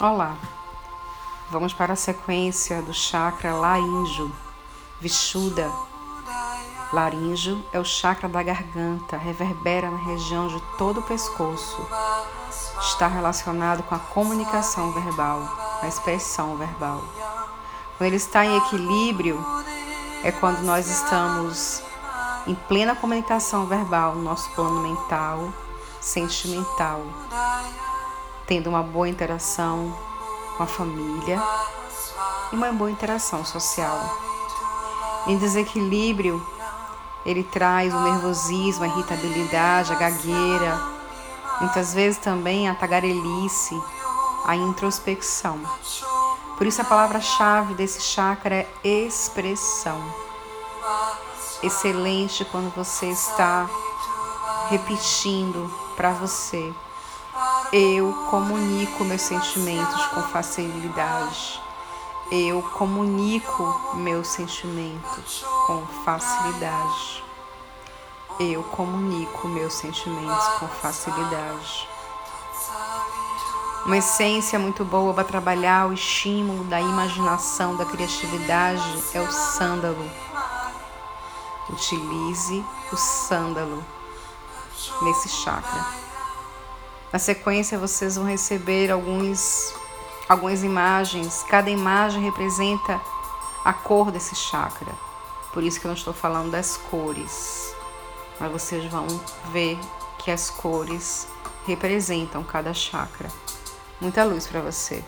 Olá, vamos para a sequência do chakra laríngeo, Vishuddha. Laríngeo é o chakra da garganta, reverbera na região de todo o pescoço. Está relacionado com a comunicação verbal, a expressão verbal. Quando ele está em equilíbrio, é quando nós estamos em plena comunicação verbal no nosso plano mental, sentimental tendo uma boa interação com a família e uma boa interação social. Em desequilíbrio, ele traz o nervosismo, a irritabilidade, a gagueira, muitas vezes também a tagarelice, a introspecção. Por isso a palavra-chave desse chakra é expressão. Excelente quando você está repetindo para você eu comunico meus sentimentos com facilidade. Eu comunico meus sentimentos com facilidade. Eu comunico meus sentimentos com facilidade. Uma essência muito boa para trabalhar o estímulo da imaginação, da criatividade é o sândalo. Utilize o sândalo nesse chakra. Na sequência, vocês vão receber alguns, algumas imagens. Cada imagem representa a cor desse chakra. Por isso que eu não estou falando das cores. Mas vocês vão ver que as cores representam cada chakra. Muita luz para você.